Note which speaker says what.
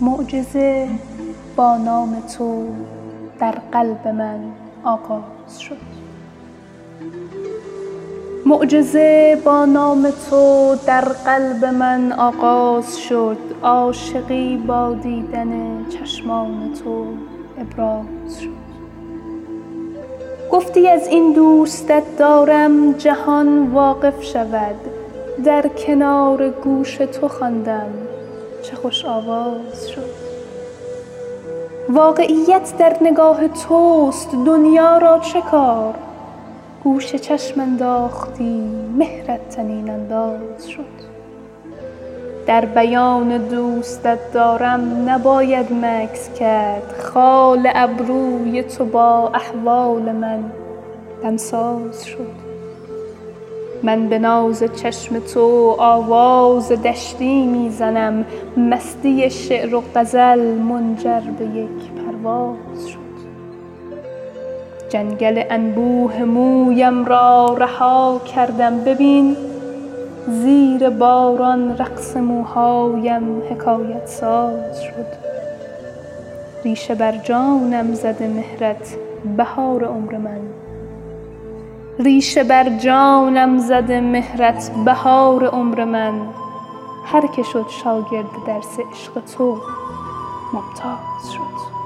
Speaker 1: معجزه با نام تو در قلب من آغاز شد. معجزه با نام تو در قلب من آغاز شد. عاشقی با دیدن چشمان تو ابراز شد. گفتی از این دوستت دارم جهان واقف شود. در کنار گوش تو خواندم. چه خوش آواز شد. واقعیت در نگاه توست دنیا را چه کار؟ گوش چشم انداختی مهرت طنین انداز شد. در بیان دوستت دارم نباید مکث کرد. خال ابروی تو با احوال من دمساز شد. من به ناز چشم تو آواز دشتی می زنم مستی شعر و غزل منجر به یک پرواز شد. جنگل انبوه مویم را رها کردم. ببین زیر باران رقص موهایم حکایت ساز شد. ریشه بر جانم زده مهرت بهار عمر من. هر که شد شاگرد درس عشق تو ممتاز شد.